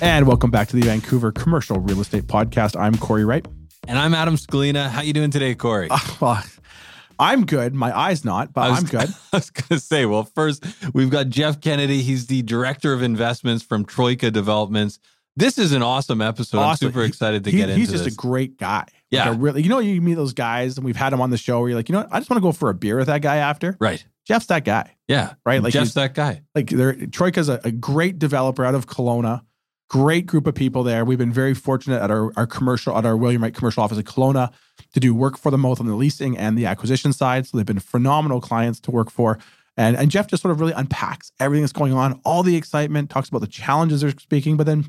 And welcome back to the Vancouver Commercial Real Estate Podcast. I'm Corey Wright. And I'm Adam Scalina. How you doing today, Corey? Uh, well, I'm good. My eye's not, but was- I'm good. I was going to say, well, first, we've got Jeff Kennedy. He's the director of investments from Troika Developments. This is an awesome episode. Awesome. I'm super excited to He- get into he's just this. a great guy. Like Yeah. a really, you know, you meet those guys, and we've had him on the show. Where you're like, you know what? I just want to go for a beer with that guy after. right. Jeff's that guy, Yeah. right? Like Jeff's that guy. like Troika's a, a great developer out of Kelowna. Great group of people there. We've been very fortunate at our, our commercial at our William Wright commercial office in Kelowna to do work for them both on the leasing and the acquisition side. So they've been phenomenal clients to work for. And and Jeff just sort of really unpacks everything that's going on, all the excitement, talks about the challenges they're speaking, but then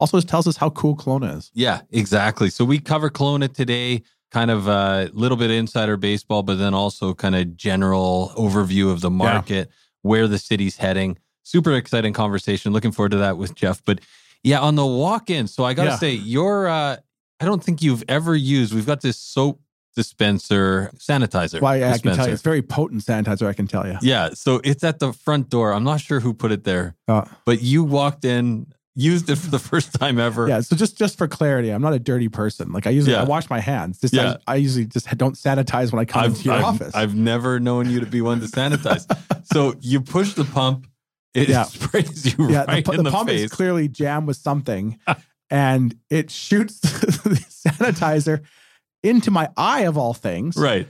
also just tells us how cool Kelowna is. Yeah, exactly. So we cover Kelowna today, kind of a little bit insider baseball, but then also kind of general overview of the market, where the city's heading. Super exciting conversation. Looking forward to that with Jeff. But yeah, on the walk in, so I got to Yeah. say, you're, uh, I don't think you've ever used, we've got this soap dispenser sanitizer. Why I can tell you, it's very potent sanitizer. I can tell you. Yeah, so it's at the front door. I'm not sure who put it there, Uh, but you walked in, used it for the first time ever. yeah. So just just for clarity, I'm not a dirty person. Like I usually Yeah. I wash my hands. Just Yeah. I, I usually just don't sanitize when I come into your I've, office. I've never known you to be one to sanitize. so you push the pump, it Yeah. sprays you yeah, right the, in the the, pump face. is clearly jammed with something, and it shoots the sanitizer into my eye of all things. right.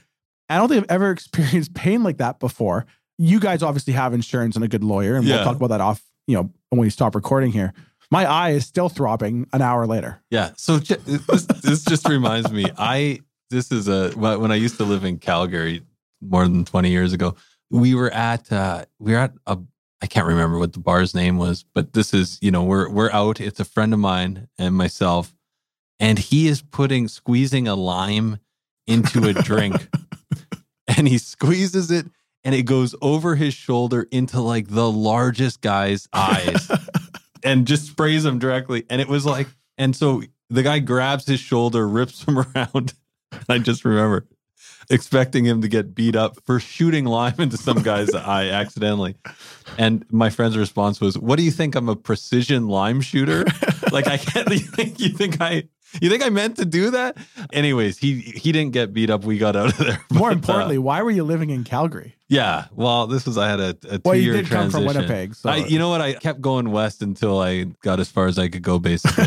I don't think I've ever experienced pain like that before. You guys obviously have insurance and a good lawyer, and Yeah. we'll talk about that off. You know, when we stop recording here. My eye is still throbbing an hour later. Yeah. So this, this just reminds me. I this is a when when I used to live in Calgary more than twenty years ago. We were at uh, we were at a I can't remember what the bar's name was, but this is you know we're we're out. It's a friend of mine and myself, and he is putting squeezing a lime into a drink, and he squeezes it. And it goes over his shoulder into like the largest guy's eyes and just sprays him directly. And it was like, and so the guy grabs his shoulder, rips him around. I just remember expecting him to get beat up for shooting lime into some guy's eye accidentally. And my friend's response was, "What do you think? I'm a precision lime shooter? Like I can't. You think, you think I? You think I meant to do that? Anyways, he he didn't get beat up. We got out of there. More But, uh, importantly, why were you living in Calgary? yeah. Well, this was I had a, a two Well, you year did come transition. from Winnipeg, so I, you know what? I kept going west until I got as far as I could go, basically.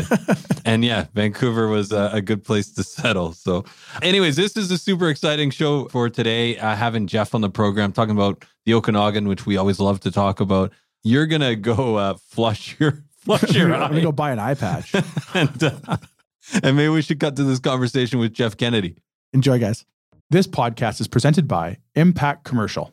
and yeah, Vancouver was a, a good place to settle. So, anyways, this is a super exciting show for today. Uh, having Jeff on the program talking about the Okanagan, which we always love to talk about. You're gonna go uh, flush your flush your I'm gonna go buy an eye patch. and, uh, and maybe we should cut to this conversation with Jeff Kennedy. Enjoy, guys. This podcast is presented by Impact Commercial.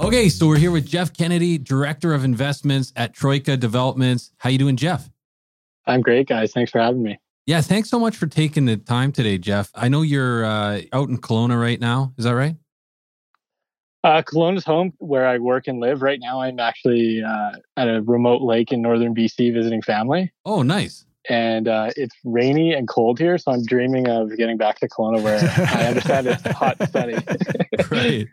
Okay, so we're here with Jeff Kennedy, Director of Investments at Troika Developments. How you doing, Jeff? I'm great, guys. Thanks for having me. Yeah, thanks so much for taking the time today, Jeff. I know you're uh, out in Kelowna right now. Is that right? Uh, Kelowna's home where I work and live. Right now, I'm actually uh, at a remote lake in northern BC visiting family. Oh, nice. and uh, it's rainy and cold here. So I'm dreaming of getting back to Kelowna, where I understand it's hot and sunny. Great.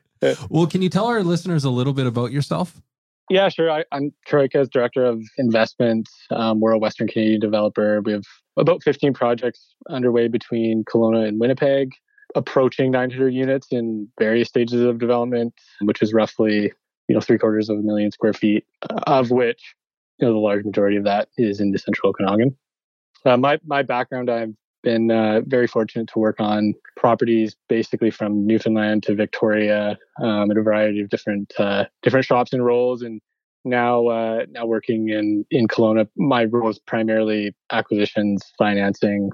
Well, can you tell our listeners a little bit about yourself? Yeah, sure. I, am Troika's director of investment. Um, we're a Western Canadian developer. We have about 15 projects underway between Kelowna and Winnipeg, approaching 900 units in various stages of development, which is roughly you know three quarters of a million square feet, of which you know the large majority of that is in the central Okanagan. Uh, my my background, I've been uh, very fortunate to work on properties basically from Newfoundland to Victoria um, in a variety of different uh, different shops and roles. And now uh, now working in in Kelowna, my role is primarily acquisitions, financing,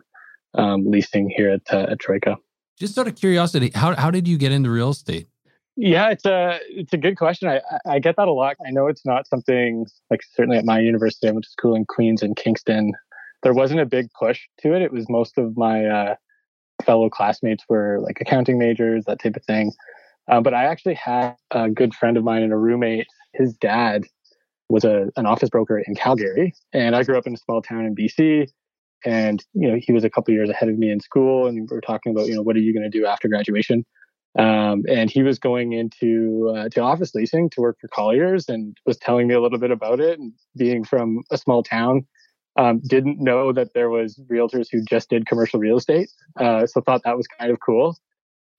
um, leasing here at, uh, at Troika. Just out of curiosity, how how did you get into real estate? Yeah, it's a it's a good question. I I get that a lot. I know it's not something like certainly at my university. I went to school in Queens and Kingston there wasn't a big push to it. It was most of my uh, fellow classmates were like accounting majors, that type of thing. Uh, but I actually had a good friend of mine and a roommate. His dad was a, an office broker in Calgary, and I grew up in a small town in BC. And you know, he was a couple years ahead of me in school, and we were talking about you know what are you going to do after graduation. Um, and he was going into uh, to office leasing to work for Colliers, and was telling me a little bit about it. And being from a small town, um, didn't know that there was realtors who just did commercial real estate, uh, so thought that was kind of cool.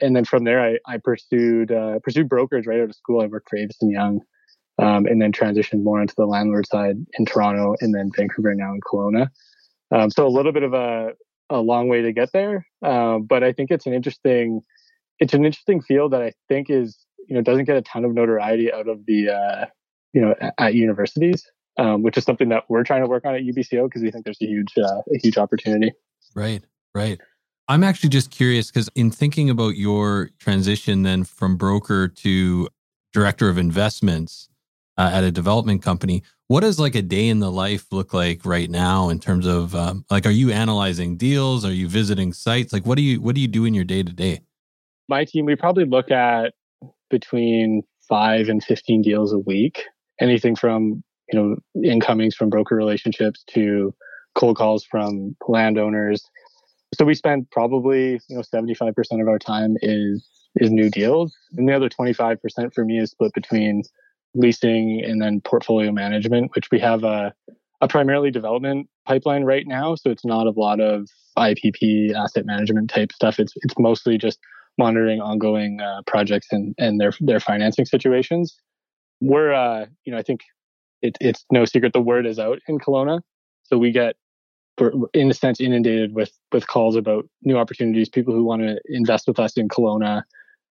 And then from there, I, I pursued uh, pursued brokerage right out of school. I worked for Avison Young, um, and then transitioned more into the landlord side in Toronto, and then Vancouver, now in Kelowna. Um, so a little bit of a a long way to get there, uh, but I think it's an interesting it's an interesting field that I think is you know doesn't get a ton of notoriety out of the uh, you know at universities um, which is something that we're trying to work on at UBCO because we think there's a huge uh, a huge opportunity. Right, right. I'm actually just curious because in thinking about your transition then from broker to director of investments uh, at a development company, what does like a day in the life look like right now in terms of um, like are you analyzing deals? Are you visiting sites? Like what do you what do you do in your day to day? My team, we probably look at between five and fifteen deals a week. Anything from you know, incomings from broker relationships to cold calls from landowners. So we spend probably, you know, 75% of our time is is new deals. And the other 25% for me is split between leasing and then portfolio management, which we have a, a primarily development pipeline right now. So it's not a lot of IPP asset management type stuff. It's it's mostly just monitoring ongoing uh, projects and, and their their financing situations. We're uh, you know I think it, it's no secret the word is out in Kelowna. So we get, we're in a sense, inundated with with calls about new opportunities, people who want to invest with us in Kelowna,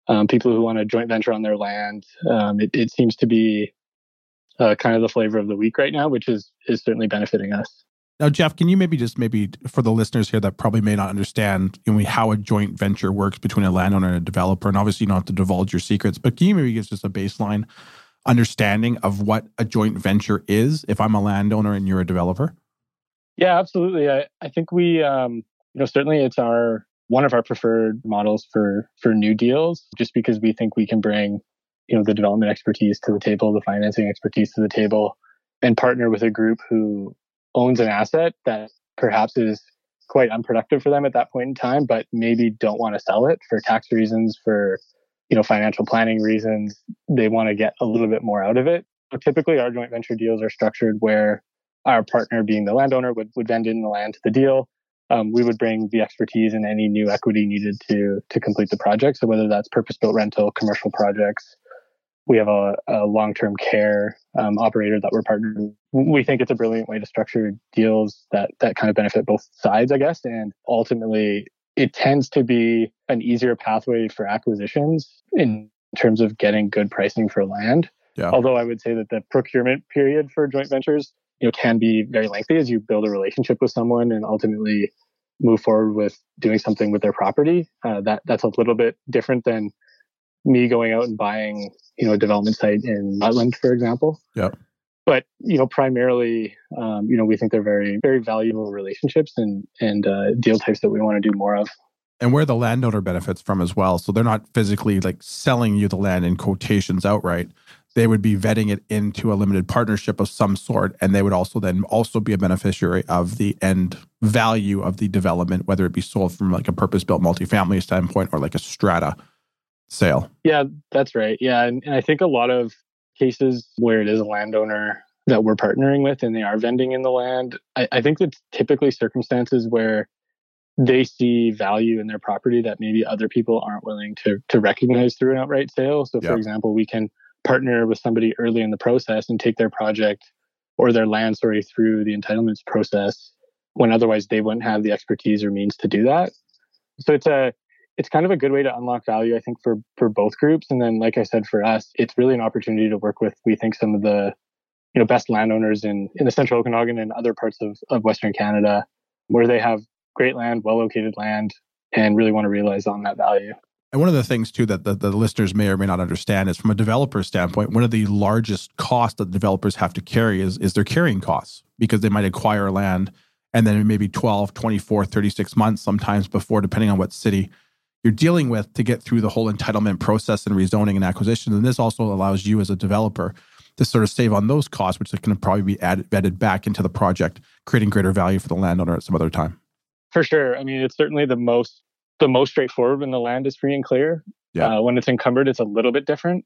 um, people who want to joint venture on their land. Um, it, it, seems to be uh, kind of the flavor of the week right now, which is is certainly benefiting us. Now, Jeff, can you maybe just maybe for the listeners here that probably may not understand you know, how a joint venture works between a landowner and a developer, and obviously you don't have to divulge your secrets, but can you maybe give us just a baseline understanding of what a joint venture is if I'm a landowner and you're a developer? Yeah, absolutely. I, I think we, um, you know, certainly it's our one of our preferred models for for new deals, just because we think we can bring, you know, the development expertise to the table, the financing expertise to the table, and partner with a group who owns an asset that perhaps is quite unproductive for them at that point in time, but maybe don't want to sell it for tax reasons, for you know, financial planning reasons, they want to get a little bit more out of it. Typically, our joint venture deals are structured where our partner, being the landowner, would, would vend in the land to the deal. Um, we would bring the expertise and any new equity needed to to complete the project. So whether that's purpose built rental, commercial projects, we have a, a long term care um, operator that we're partnered. With. We think it's a brilliant way to structure deals that that kind of benefit both sides, I guess, and ultimately it tends to be an easier pathway for acquisitions in terms of getting good pricing for land. Yeah. Although I would say that the procurement period for joint ventures, you know, can be very lengthy as you build a relationship with someone and ultimately move forward with doing something with their property. Uh, that that's a little bit different than me going out and buying, you know, a development site in Rutland, for example. Yeah but you know primarily um, you know we think they're very very valuable relationships and and uh, deal types that we want to do more of and where the landowner benefits from as well so they're not physically like selling you the land in quotations outright they would be vending it into a limited partnership of some sort and they would also then also be a beneficiary of the end value of the development whether it be sold from like a purpose built multifamily standpoint or like a strata sale. Yeah that's right. Yeah and, and i think a lot of cases where it is a landowner that we're partnering with and they are vending in the land i, I think it's typically circumstances where they see value in their property that maybe other people aren't willing to to recognize through an outright sale. So for example we can partner with somebody early in the process and take their project or their land story through the entitlements process when otherwise they wouldn't have the expertise or means to do that. So it's a it's kind of a good way to unlock value, I think, for for both groups. And then, like I said, for us, it's really an opportunity to work with we think some of the you know best landowners in in the central Okanagan and other parts of, of Western Canada where they have great land, well located land, and really want to realize on that value. And one of the things too that the, the, listeners may or may not understand is from a developer standpoint, one of the largest costs that developers have to carry is, is their carrying costs because they might acquire land and then maybe 12, 24, 36 months sometimes before, depending on what city you're dealing with to get through the whole entitlement process and rezoning and acquisition. And this also allows you as a developer to sort of save on those costs, which can probably be added, vetted back into the project, creating greater value for the landowner at some other time. For sure. I mean, it's certainly the most the most straightforward when the land is free and clear. Yeah. Uh, when it's encumbered, it's a little bit different,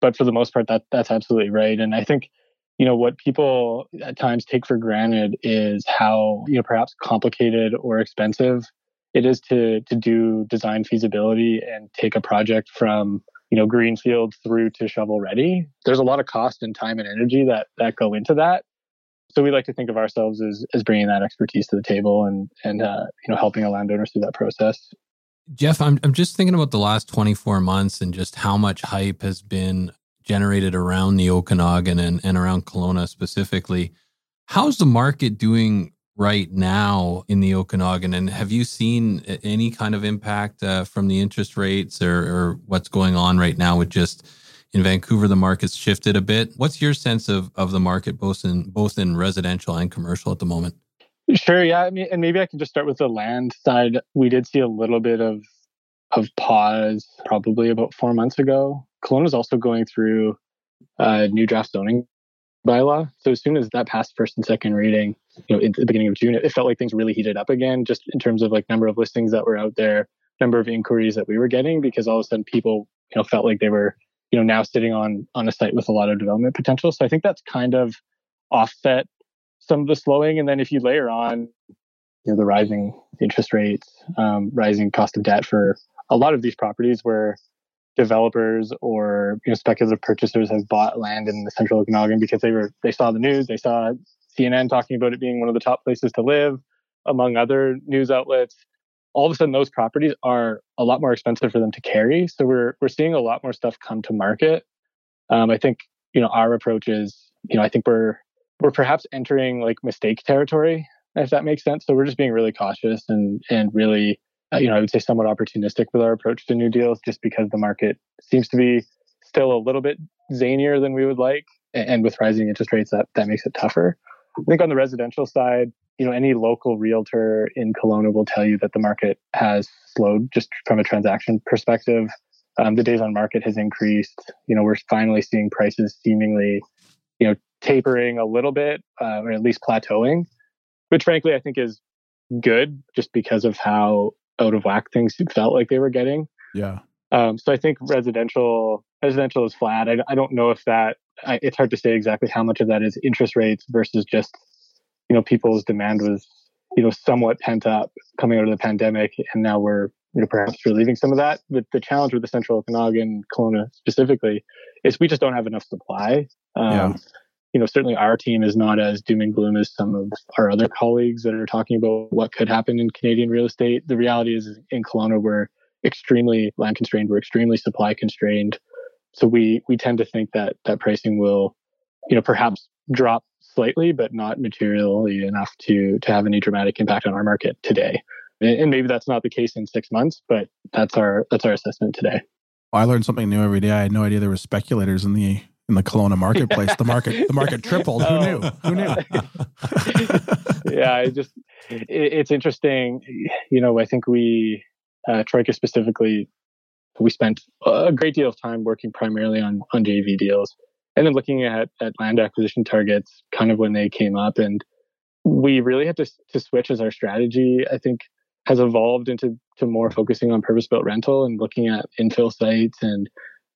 but for the most part, that that's absolutely right. And I think you know what people at times take for granted is how you know perhaps complicated or expensive it is to to do design feasibility and take a project from you know greenfield through to shovel ready there's a lot of cost and time and energy that that go into that so we like to think of ourselves as as bringing that expertise to the table and and uh, you know helping a landowner through that process. Jeff, I'm I'm just thinking about the last 24 months and just how much hype has been generated around the Okanagan and, and around Kelowna specifically. How's the market doing right now in the Okanagan? And have you seen any kind of impact uh, from the interest rates or, or what's going on right now with just in Vancouver, the market's shifted a bit. What's your sense of of the market, both in both in residential and commercial at the moment? Sure, yeah. I mean, and maybe I can just start with the land side. We did see a little bit of of pause probably about four months ago. Kelowna is also going through a new draft zoning bylaw. So as soon as that passed first and second reading, you know, at the beginning of June, it felt like things really heated up again, just in terms of like number of listings that were out there, number of inquiries that we were getting, because all of a sudden people, you know, felt like they were you know now sitting on on a site with a lot of development potential. So I think that's kind of offset some of the slowing. And then if you layer on you know the rising interest rates, um, rising cost of debt for a lot of these properties where developers or you know speculative purchasers have bought land in the central Okanagan because they were they saw the news, they saw CNN talking about it being one of the top places to live, among other news outlets all of a sudden those properties are a lot more expensive for them to carry. So we're we're seeing a lot more stuff come to market. Um, I think you know our approach is you know I think we're we're perhaps entering like mistake territory if that makes sense. So we're just being really cautious and and really uh, you know I would say somewhat opportunistic with our approach to new deals just because the market seems to be still a little bit zanier than we would like, and with rising interest rates that that makes it tougher. I think on the residential side, you know, any local realtor in Kelowna will tell you that the market has slowed just from a transaction perspective. Um, the days on market has increased. You know, we're finally seeing prices seemingly, you know, tapering a little bit, uh, or at least plateauing, which frankly I think is good just because of how out of whack things felt like they were getting. Yeah. Um, so I think residential residential is flat. I, I don't know if that. I, it's hard to say exactly how much of that is interest rates versus just you know, people's demand was, you know, somewhat pent up coming out of the pandemic. And now we're, you know, perhaps relieving some of that. But the challenge with the central Okanagan, Kelowna specifically, is we just don't have enough supply. Um, yeah. You know, certainly our team is not as doom and gloom as some of our other colleagues that are talking about what could happen in Canadian real estate. The reality is in Kelowna, we're extremely land constrained. We're extremely supply constrained. So we, we tend to think that that pricing will, you know, perhaps drop slightly, but not materially enough to to have any dramatic impact on our market today. And maybe that's not the case in six months, but that's our that's our assessment today. Well, I learned something new every day. I had no idea there were speculators in the in the Kelowna marketplace. the market the market tripled. Who knew? Who knew? yeah, I just it, it's interesting. You know, I think we uh, Troika specifically, we spent a great deal of time working primarily on on JV deals and then looking at, at land acquisition targets kind of when they came up and we really had to, to switch as our strategy i think has evolved into to more focusing on purpose built rental and looking at infill sites. And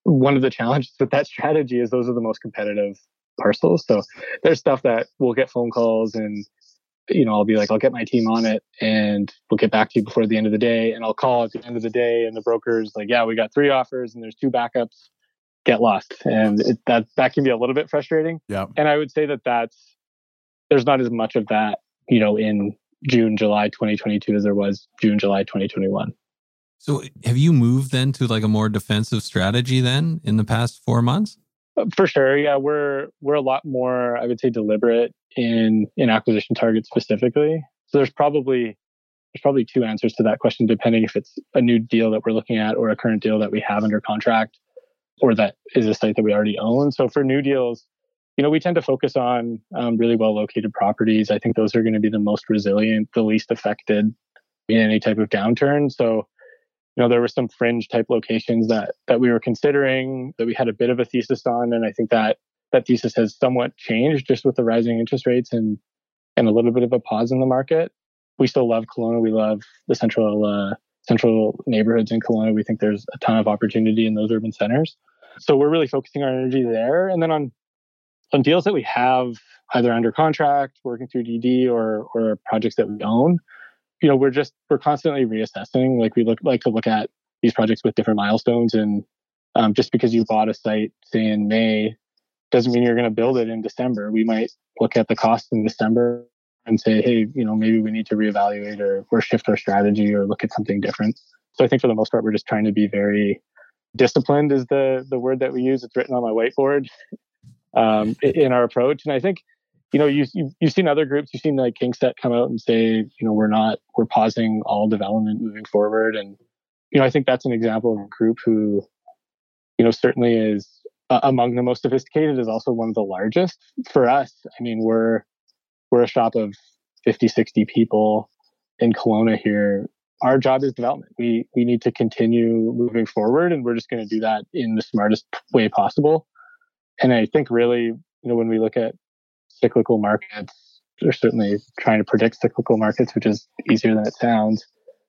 one of the challenges with that strategy is those are the most competitive parcels. So there's stuff that we'll get phone calls and you know i'll be like i'll get my team on it and we'll get back to you before the end of the day and i'll call at the end of the day. And the broker's like yeah we got three offers and there's two backups get lost. And it, that that can be a little bit frustrating. Yeah. and i would say that that's there's not as much of that you know in june july 2022 as there was june july 2021 So have you moved then to like a more defensive strategy then in the past four months? Uh, for sure yeah. We're we're a lot more i would say deliberate in in acquisition targets specifically. So there's probably there's probably two answers to that question depending if it's a new deal that we're looking at or a current deal that we have under contract or that is a site that we already own. So for new deals you know we tend to focus on um, really well located properties. I think those are going to be the most resilient the least affected in any type of downturn. So you know there were some fringe type locations that that we were considering that we had a bit of a thesis on and i think that that thesis has somewhat changed just with the rising interest rates and and a little bit of a pause in the market. We still love Kelowna. We love the central uh, central neighborhoods in Kelowna. We think there's a ton of opportunity in those urban centers so we're really focusing our energy there. And then on on deals that we have either under contract working through DD or or projects that we own you know we're just we're constantly reassessing. Like we look like to look at these projects with different milestones. And um, just because you bought a site say in may doesn't mean you're going to build it in december. We might look at the cost in december and say hey you know maybe we need to reevaluate or, or shift our strategy or look at something different. So i think for the most part we're just trying to be very disciplined is the the word that we use it's written on my whiteboard um, in our approach and i think you know, you, you you've seen other groups, you've seen like KingSett come out and say, you know, we're not, we're pausing all development moving forward, and you know, I think that's an example of a group who, you know, certainly is uh, among the most sophisticated, is also one of the largest. For us, I mean, we're we're a shop of 50, 60 people in Kelowna here. Our job is development. We we need to continue moving forward, and we're just going to do that in the smartest way possible. And I think really, you know, when we look at cyclical markets. They're certainly trying to predict cyclical markets, which is easier than it sounds.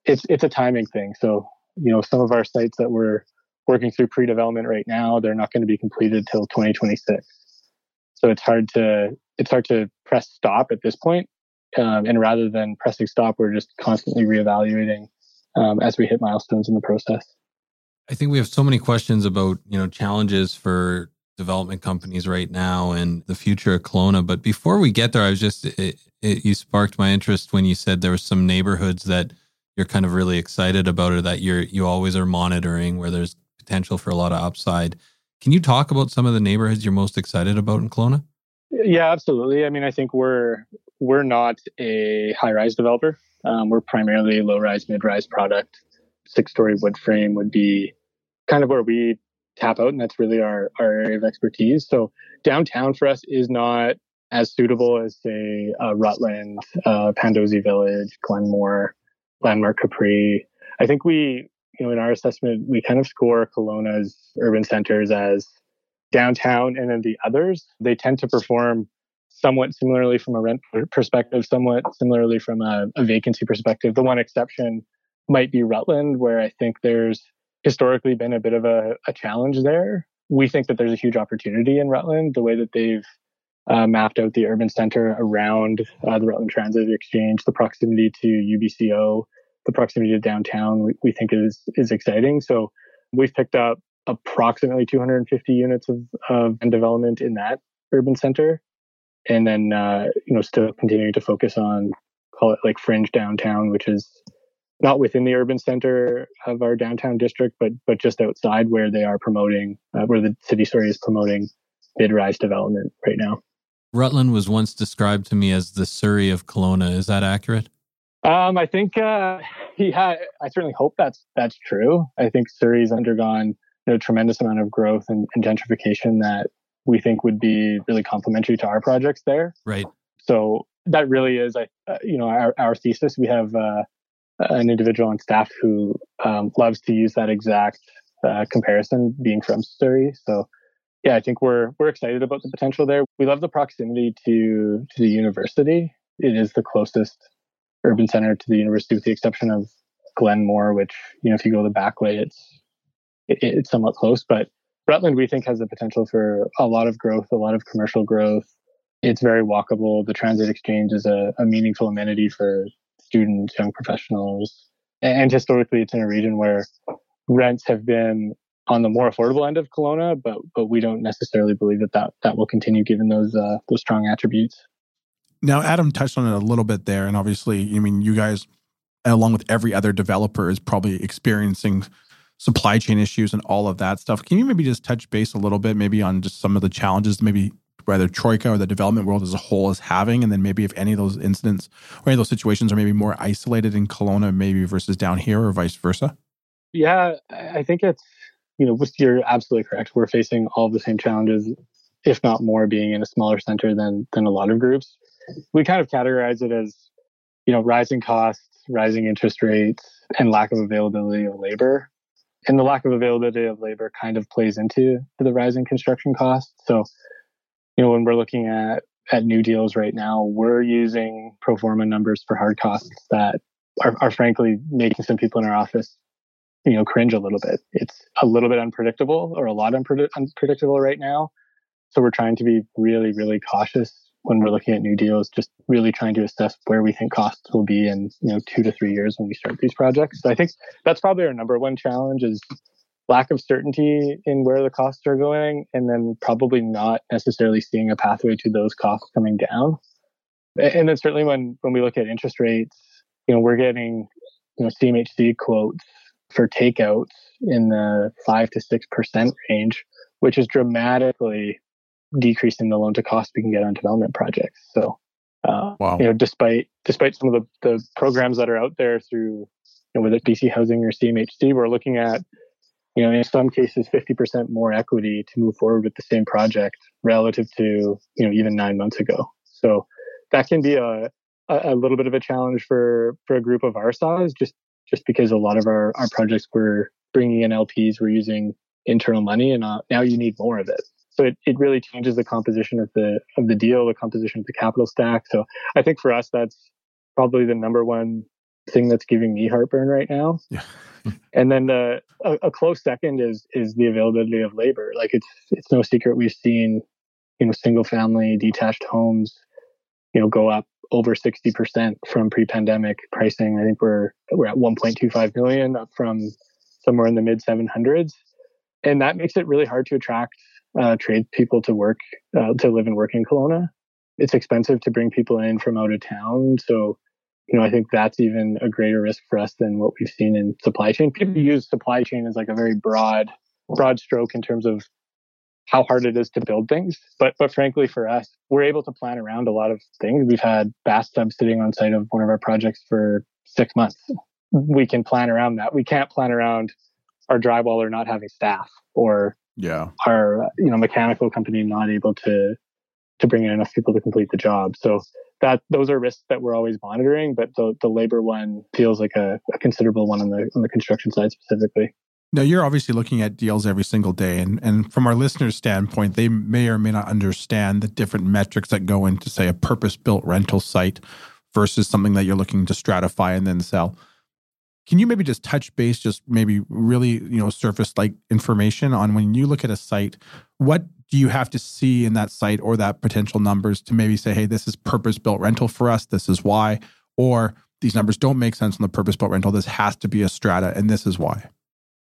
It's it's a timing thing. So you know, some of our sites that we're working through pre-development right now, they're not going to be completed till 2026. So it's hard to it's hard to press stop at this point. Um, and rather than pressing stop, we're just constantly reevaluating um, as we hit milestones in the process. I think we have so many questions about you know challenges for development companies right now and the future of Kelowna. But before we get there, I was just it, it, you sparked my interest when you said there were some neighborhoods that you're kind of really excited about or that you're you always are monitoring where there's potential for a lot of upside. Can you talk about some of the neighborhoods you're most excited about in Kelowna? Yeah, absolutely. I mean, I think we're we're not a high rise developer. Um, we're primarily low rise, mid rise product. Six story wood frame would be kind of where we tap out, and that's really our, our area of expertise. So downtown for us is not as suitable as say uh, Rutland, uh, Pandosy Village, Glenmore, Landmark Capri. I think we, you know, in our assessment, we kind of score Kelowna's urban centers as downtown, and then the others they tend to perform somewhat similarly from a rent perspective, somewhat similarly from a, a vacancy perspective. The one exception might be Rutland, where I think there's historically been a bit of a, a, challenge there. We think that there's a huge opportunity in Rutland, the way that they've uh, mapped out the urban center around uh, the Rutland Transit Exchange, the proximity to UBCO, the proximity to downtown, we, we, think is is exciting. So we've picked up approximately 250 units of, of development in that urban center, and then uh, you know still continuing to focus on call it like fringe downtown, which is not within the urban center of our downtown district, but but just outside where they are promoting, uh, where the city story is promoting mid-rise development right now. Rutland was once described to me as the Surrey of Kelowna. Is that accurate? Um, I think uh, yeah, I certainly hope that's that's true. I think Surrey's undergone you know, a tremendous amount of growth and, and gentrification that we think would be really complementary to our projects there. Right. So that really is, I, uh, you know, our, our thesis. We have uh, an individual on staff who um, loves to use that exact uh, comparison, being from Surrey. So yeah, I think we're we're excited about the potential there. We love the proximity to to the university. It is the closest urban center to the university, with the exception of Glenmore, which you know if you go the back way, it's it, it's somewhat close. But Rutland, we think, has the potential for a lot of growth, a lot of commercial growth. It's very walkable. The transit exchange is a, a meaningful amenity for students, young professionals, and historically, it's in a region where rents have been on the more affordable end of Kelowna, but but we don't necessarily believe that that, that will continue given those uh, those strong attributes. Now, Adam touched on it a little bit there, and obviously, I mean, you guys, along with every other developer, is probably experiencing supply chain issues and all of that stuff. Can you maybe just touch base a little bit, maybe on just some of the challenges, maybe whether Troika or the development world as a whole is having, and then maybe if any of those incidents or any of those situations are maybe more isolated in Kelowna, maybe versus down here, or vice versa? Yeah, I think it's you know, you're absolutely correct. We're facing all the same challenges, if not more, being in a smaller center than than a lot of groups. We kind of categorize it as, you know, rising costs, rising interest rates, and lack of availability of labor. And the lack of availability of labor kind of plays into the rising construction costs. So, you know, when we're looking at at new deals right now, we're using pro forma numbers for hard costs that are, are frankly making some people in our office you know cringe a little bit. It's a little bit unpredictable or a lot unpred- unpredictable right now. So we're trying to be really, really cautious when we're looking at new deals, just really trying to assess where we think costs will be in you know two to three years when we start these projects. So I think that's probably our number one challenge is lack of certainty in where the costs are going, and then probably not necessarily seeing a pathway to those costs coming down. And then certainly when when we look at interest rates, you know, we're getting you know CMHC quotes for takeouts in the five to six percent range, which is dramatically decreasing the loan to cost we can get on development projects. So, uh, wow. you know, despite despite some of the, the programs that are out there through, you know, whether it's BC Housing or CMHC, we're looking at, you know, in some cases, 50% more equity to move forward with the same project relative to, you know, even nine months ago. So that can be a, a little bit of a challenge for for a group of our size, just just because a lot of our, our projects were bringing in LPs, we're using internal money, and uh, now you need more of it. So it, it really changes the composition of the of the deal, the composition of the capital stack. So I think for us, that's probably the number one thing that's giving me heartburn right now. Yeah. and then the, a, a close second is is the availability of labor. Like it's it's no secret we've seen you know single family detached homes you know go up over 60% from pre-pandemic pricing. I think we're we're at 1.25 million up from somewhere in the mid 700s, and that makes it really hard to attract uh, trade people to work uh, to live and work in Kelowna. It's expensive to bring people in from out of town, so you know I think that's even a greater risk for us than what we've seen in supply chain. People use supply chain as like a very broad broad stroke in terms of how hard it is to build things. But but frankly, for us, we're able to plan around a lot of things. We've had bathtubs sitting on site of one of our projects for six months. We can plan around that. We can't plan around our drywaller not having staff or yeah our you know mechanical company not able to to bring in enough people to complete the job. So that those are risks that we're always monitoring, but the the labor one feels like a, a considerable one on the on the construction side specifically. Now, you're obviously looking at deals every single day. And, and from our listeners' standpoint, they may or may not understand the different metrics that go into, say, a purpose built rental site versus something that you're looking to stratify and then sell. Can you maybe just touch base, just maybe really, you know, surface like information on when you look at a site, what do you have to see in that site or that potential numbers to maybe say, hey, this is purpose built rental for us, this is why, or these numbers don't make sense on the purpose built rental, this has to be a strata, and this is why?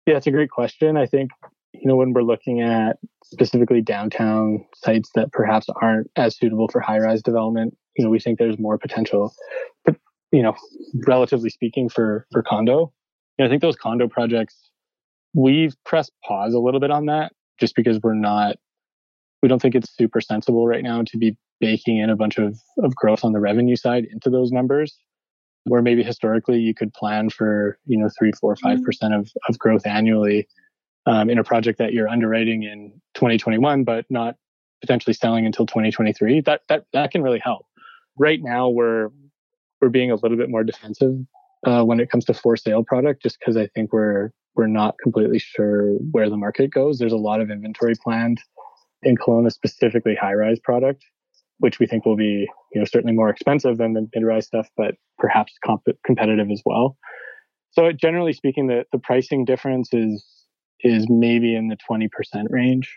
Yeah, it's a great question. I think, you know, when we're looking at specifically downtown sites that perhaps aren't as suitable for high rise development, you know, we think there's more potential, you know, relatively speaking for, for condo. Know, I think those condo projects, we've pressed pause a little bit on that just because we're not, we don't think it's super sensible right now to be baking in a bunch of, of growth on the revenue side into those numbers where maybe historically you could plan for you know three four five mm-hmm. percent of, of growth annually um, in a project that you're underwriting in 2021 but not potentially selling until 2023 that that that can really help right now we're we're being a little bit more defensive uh, when it comes to for sale product just because i think we're we're not completely sure where the market goes there's a lot of inventory planned in Kelowna, specifically high rise product, which we think will be, you know, certainly more expensive than the mid rise stuff, but perhaps comp- competitive as well. So generally speaking, the, the pricing difference is is maybe in the 20% range,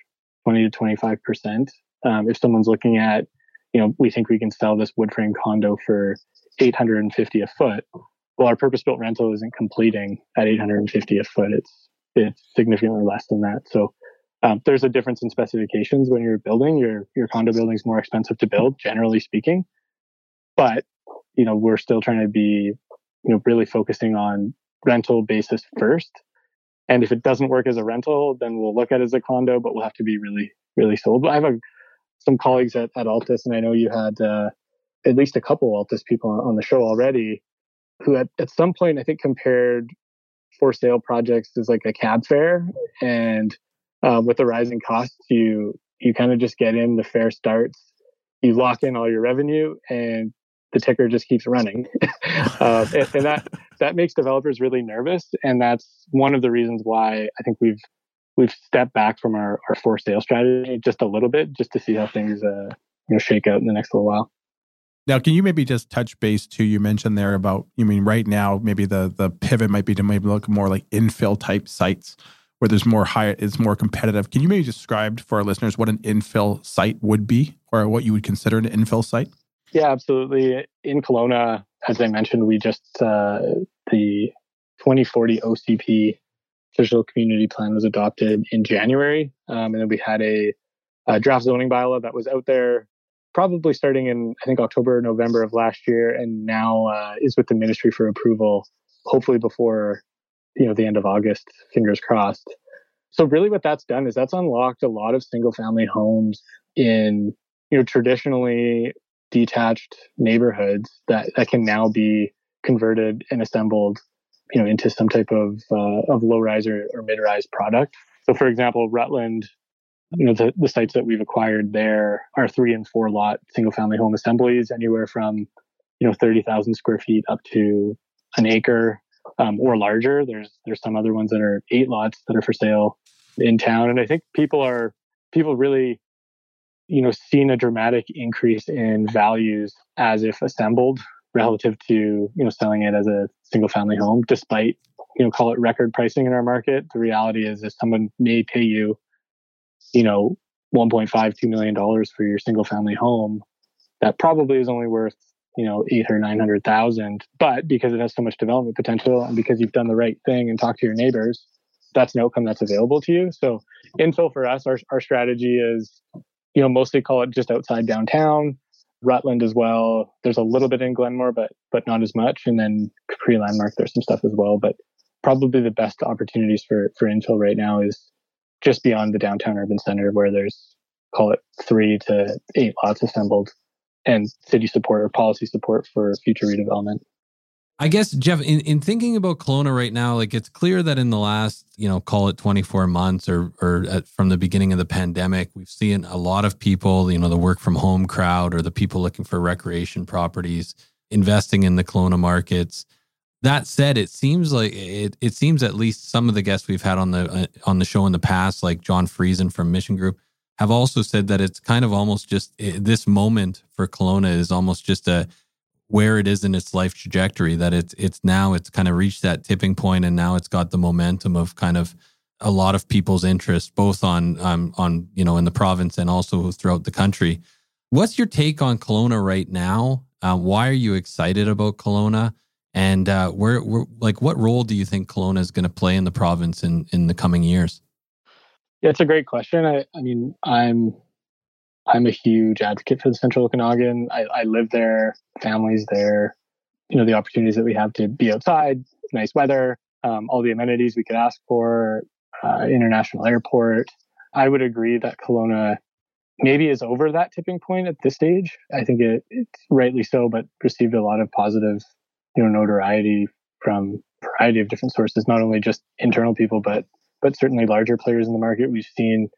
20 to 25%. Um, if someone's looking at, you know, we think we can sell this wood frame condo for 850 a foot. Well, our purpose built rental isn't completing at 850 a foot. It's it's significantly less than that. So um, there's a difference in specifications when you're building. Your your condo building is more expensive to build, generally speaking. But you know, we're still trying to be, you know, really focusing on rental basis first. And if it doesn't work as a rental, then we'll look at it as a condo, but we'll have to be really, really sold. But I have a, some colleagues at, at Altus, and I know you had uh, at least a couple Altus people on, the show already who at, at some point I think compared for sale projects as like a cab fare. And uh, with the rising costs, you you kind of just get in the fare starts, you lock in all your revenue, and the ticker just keeps running. uh, and, and, that that makes developers really nervous, and that's one of the reasons why I think we've we've stepped back from our, our for sale strategy just a little bit, just to see how things uh, you know shake out in the next little while. Now, can you maybe just touch base too? You mentioned there about you mean right now maybe the the pivot might be to maybe look more like infill type sites where there's more high it's more competitive. Can you maybe describe for our listeners what an infill site would be or what you would consider an infill site? Yeah, absolutely. In Kelowna, as I mentioned, we just uh, the 2040 OCP official community plan was adopted in January, um, and then we had a, a draft zoning bylaw that was out there probably starting in I think October, or November of last year, and now uh, is with the ministry for approval. Hopefully before you know the end of August. Fingers crossed. So really, what that's done is that's unlocked a lot of single family homes in you know traditionally detached neighborhoods that that can now be converted and assembled you know into some type of uh, of low rise or, or mid rise product. So, for example, Rutland you know, the, the sites that we've acquired there are three and four lot single family home assemblies, anywhere from, you know, 30,000 square feet up to an acre um, or larger. There's, there's some other ones that are eight lots that are for sale in town. And I think people are, people really, you know, seen a dramatic increase in values as if assembled relative to, you know, selling it as a single family home, despite, you know, call it record pricing in our market. The reality is if someone may pay you you know, 1.5, $2 million for your single family home, that probably is only worth, you know, eight or 900,000. But because it has so much development potential and because you've done the right thing and talked to your neighbors, that's an outcome that's available to you. So infill for us, our, our strategy is, you know, mostly call it just outside downtown, Rutland as well. There's a little bit in Glenmore, but, but not as much. And then Capri Landmark, there's some stuff as well. But probably the best opportunities for, for infill right now is just beyond the downtown urban center where there's call it three to eight lots assembled and city support or policy support for future redevelopment. I guess Jeff, in, in thinking about Kelowna right now, like it's clear that in the last, you know, call it 24 months or or at, from the beginning of the pandemic, we've seen a lot of people, you know, the work from home crowd or the people looking for recreation properties investing in the Kelowna markets. That said, it seems like it, it seems at least some of the guests we've had on the uh, on the show in the past, like John Friesen from Mission Group, have also said that it's kind of almost just it, this moment for Kelowna is almost just a where it is in its life trajectory. That it's it's now it's kind of reached that tipping point, and now it's got the momentum of kind of a lot of people's interest, both on um, on you know in the province and also throughout the country. What's your take on Kelowna right now? Uh, why are you excited about Kelowna? And uh, where, where, like, what role do you think Kelowna is going to play in the province in in the coming years? Yeah, it's a great question. I, I mean, I'm I'm a huge advocate for the Central Okanagan. I, I live there, families there. You know, the opportunities that we have to be outside, nice weather, um, all the amenities we could ask for, uh, international airport. I would agree that Kelowna maybe is over that tipping point at this stage. I think it, it's rightly so, but received a lot of positive you know notoriety from a variety of different sources, not only just internal people, but but certainly larger players in the market. We've seen,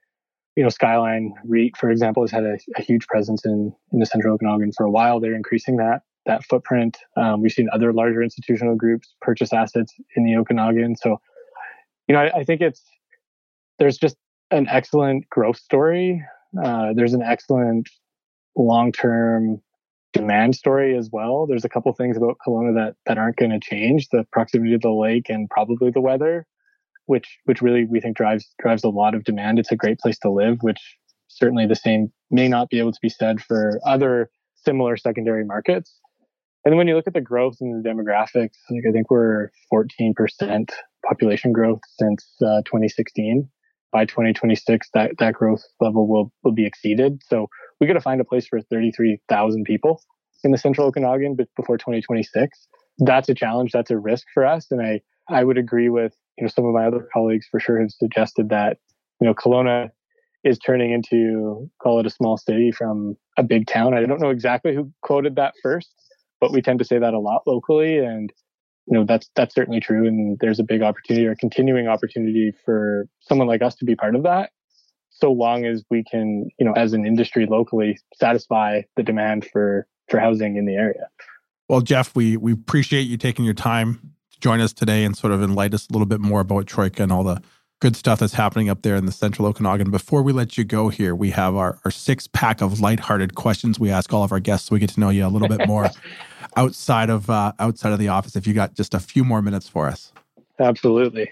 you know, Skyline REIT, for example, has had a, a huge presence in in the Central Okanagan for a while. They're increasing that that footprint. Um, we've seen other larger institutional groups purchase assets in the Okanagan. So, you know, I, I think it's there's just an excellent growth story Uh, there's an excellent long-term demand story as well. There's a couple things about Kelowna that that aren't going to change: the proximity to the lake and probably the weather, which which really we think drives drives a lot of demand. It's a great place to live, which certainly the same may not be able to be said for other similar secondary markets. And when you look at the growth in the demographics, like I think we're 14% population growth since uh, 2016. By 2026, that, that growth level will, will be exceeded. So we got to find a place for 33,000 people in the central Okanagan before 2026. That's a challenge. That's a risk for us. And I, I would agree with, you know, some of my other colleagues for sure have suggested that, you know, Kelowna is turning into, call it a small city from a big town. I don't know exactly who quoted that first, but we tend to say that a lot locally. And, you know, that's, that's certainly true. And there's a big opportunity or continuing opportunity for someone like us to be part of that so long as we can, you know, as an industry locally satisfy the demand for for housing in the area. Well, Jeff, we we appreciate you taking your time to join us today and sort of enlighten us a little bit more about Troika and all the good stuff that's happening up there in the central Okanagan. Before we let you go here, we have our, our six pack of lighthearted questions we ask all of our guests so we get to know you a little bit more outside of uh, outside of the office. If you got just a few more minutes for us. Absolutely.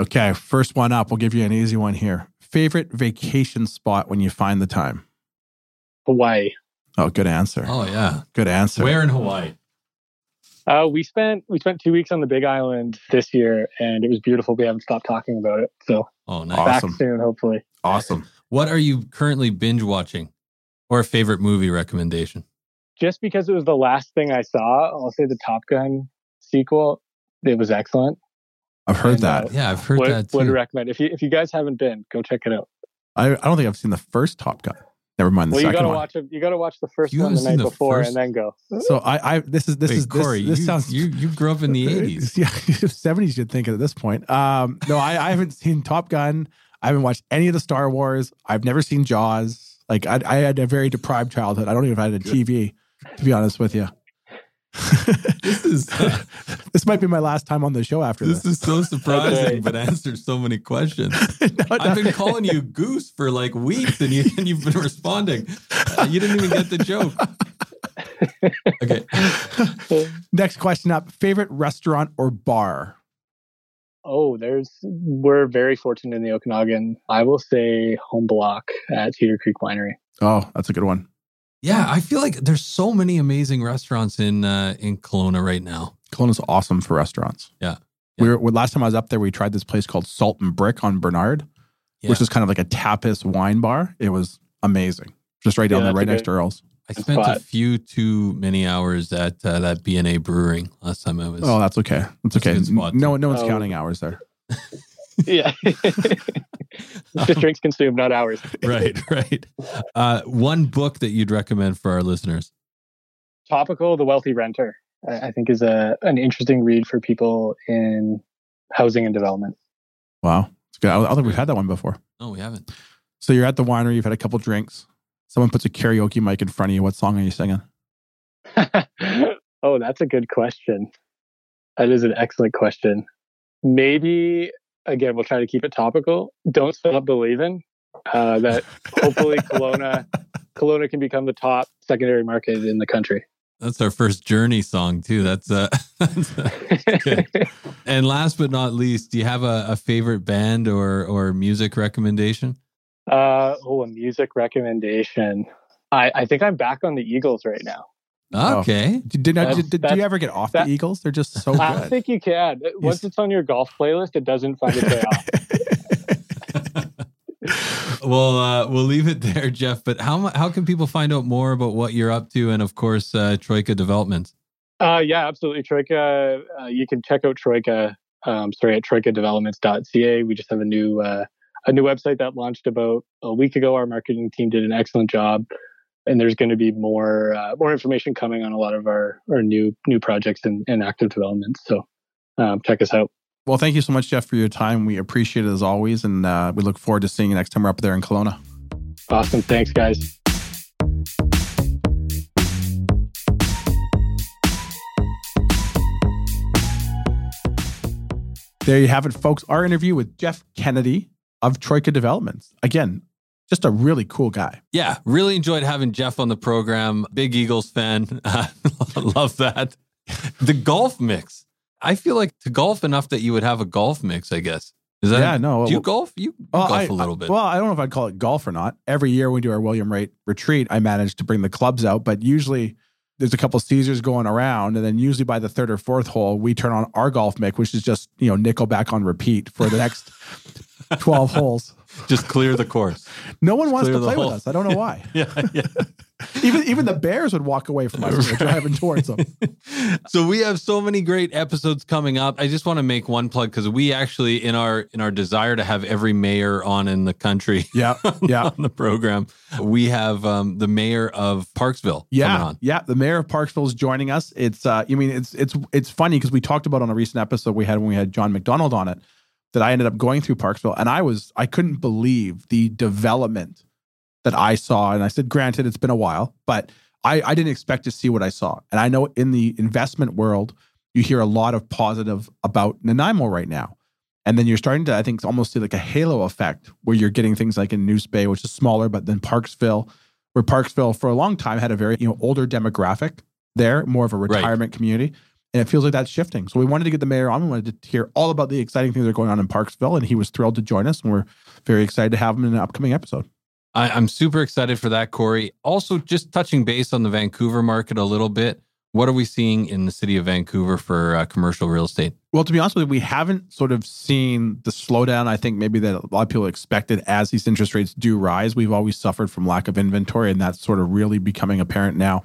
Okay, first one up. We'll give you an easy one here. Favorite vacation spot when you find the time? Hawaii. Oh, good answer. Oh yeah, good answer. Where in Hawaii? Uh, we spent we spent two weeks on the Big Island this year, and it was beautiful. We haven't stopped talking about it, so oh, nice. back Awesome. soon, hopefully. Awesome. What are you currently binge watching, or a favorite movie recommendation? Just because it was the last thing I saw, I'll say the Top Gun sequel. It was excellent. I've heard And, uh, that. Yeah, I've heard would, that would recommend if you if you guys haven't been, go check it out. I, I don't think I've seen the first Top Gun. Never mind the well, you second gotta one. watch it. You gotta watch the first You one the night the before, first- and then go. So I, I this is this Wait, is this, Corey, this you, sounds you you grew up in the eighties. Yeah, seventies. You'd think at this point. Um, no, I, I haven't seen Top Gun. I haven't watched any of the Star Wars. I've never seen Jaws. Like I, I had a very deprived childhood. I don't even have had a TV, to be honest with you. This is this might be my last time on the show after this this. is so surprising, Okay. but answers so many questions. No, no. I've been calling you Goose for like weeks, and you and you've been responding. Uh, you didn't even get the joke. Okay, Next question up: favorite restaurant or bar? Oh, there's we're very fortunate in the Okanagan. I will say home block at Cedar Creek Winery. Oh, that's a good one. yeah, I feel like there's so many amazing restaurants in uh, in Kelowna right now. Kelowna's awesome for restaurants. Yeah. We were last time I was up there. We tried this place called Salt and Brick on Bernard, Yeah. which is kind of like a tapas wine bar. It was amazing. Just right down Yeah, there, right next to Earl's. I spent a few too many hours at uh, that BNA Brewing last time I was. Oh, that's okay. That's That's okay. good spot, no, no one's Oh. counting hours there. Yeah, just drinks consumed, not hours. right, right. Uh, one book that you'd recommend for our listeners. Topical, The Wealthy Renter, I I think is a an interesting read for people in housing and development. Wow, it's good. I don't think we've had that one before. No, we haven't. So you're at the winery. You've had a couple drinks. Someone puts a karaoke mic in front of you. What song are you singing? oh, that's a good question. That is an excellent question. Maybe again, we'll try to keep it topical. Don't stop believing uh, that hopefully Kelowna, Kelowna can become the top secondary market in the country. That's our first journey song too. That's uh, Okay. and last but not least, do you have a, a favorite band or or music recommendation? uh, oh, a music recommendation. I, I think I'm back on the Eagles right now. Oh. Okay. Did, did, That's- did, did you ever get off that- the Eagles? They're just so I don't good. think you can. Once it's on your golf playlist, it doesn't find its way off. Well, uh, we'll leave it there, Jeff. But how how can people find out more about what you're up to, and of course, uh, Troika Developments? Uh, yeah, absolutely. Troika, uh, you can check out Troika, um, sorry, at troikadevelopments.ca. We just have a new, uh, a new website that launched about a week ago. Our marketing team did an excellent job and there's going to be more uh, more information coming on a lot of our our new new projects and, and active developments. So um, check us out. Well, thank you so much, Jeff, for your time. We appreciate it as always, and uh, we look forward to seeing you next time we're up there in Kelowna. Awesome. Thanks, guys. There you have it, folks. Our interview with Jeff Kennedy of Troika Developments. Again, just a really cool guy. Yeah, really enjoyed having Jeff on the program. Big Eagles fan. Love that. The golf mix. I feel like to golf enough that you would have a golf mix, I guess. Is that Yeah, no, Do you golf? You Well, golf I- a little I- bit. Well, I don't know if I'd call it golf or not. Every year we do our William Wright retreat, I manage to bring the clubs out, but usually there's a couple Caesars going around, and then usually by the third or fourth hole, we turn on our golf mic, which is just you know Nickelback on repeat for the next twelve holes. Just clear the course. No one wants to play with us. I don't know why. Yeah, yeah. even even the Bears would walk away from us we're driving towards them. so we have so many great episodes coming up. I just want to make one plug because we actually, in our in our desire to have every mayor on in the country Yeah, yeah. on the program, we have um, the mayor of Parksville coming Yeah, on. yeah. The mayor of Parksville is joining us. It's, uh, I mean, it's it's it's funny because we talked about on a recent episode we had when we had John McDonald on it that I ended up going through Parksville, and I was I couldn't believe the development that I saw. And I said, granted, it's been a while, but I I didn't expect to see what I saw. And I know in the investment world, you hear a lot of positive about Nanaimo right now. And then you're starting to, I think, almost see like a halo effect where you're getting things like in Nanoose Bay, which is smaller, but then Parksville, where Parksville for a long time had a very you know older demographic there, more of a Right. retirement community. And it feels like that's shifting. So we wanted to get the mayor on. We wanted to hear all about the exciting things that are going on in Parksville. And he was thrilled to join us. And we're very excited to have him in an upcoming episode. I, I'm super excited for that, Corey. Also, just touching base on the Vancouver market a little bit. What are we seeing in the city of Vancouver for uh, commercial real estate? Well, to be honest with you, we haven't sort of seen the slowdown. I think maybe that a lot of people expected as these interest rates do rise. We've always suffered from lack of inventory, and that's sort of really becoming apparent now.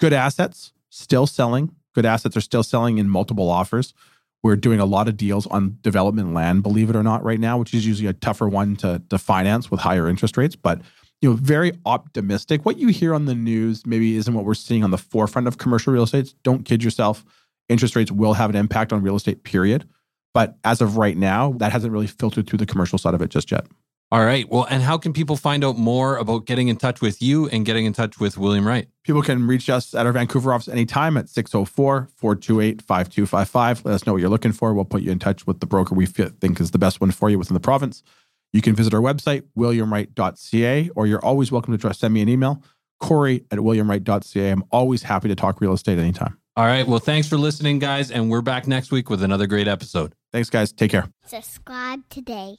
Good assets still selling. Good assets are still selling in multiple offers. We're doing a lot of deals on development land, believe it or not, right now, which is usually a tougher one to, to finance with higher interest rates. But you know, very optimistic. What you hear on the news maybe isn't what we're seeing on the forefront of commercial real estate. Don't kid yourself interest rates will have an impact on real estate, period. But as of right now, that hasn't really filtered through the commercial side of it just yet. All right. Well, and how can people find out more about getting in touch with you and getting in touch with William Wright? People can reach us at our Vancouver office anytime at 604 428 5255. Let us know what you're looking for. We'll put you in touch with the broker we think is the best one for you within the province. You can visit our website, williamwright.ca, or you're always welcome to try- send me an email, corey at williamwright.ca. I'm always happy to talk real estate anytime. All right. Well, thanks for listening, guys. And we're back next week with another great episode. Thanks, guys. Take care. Subscribe today.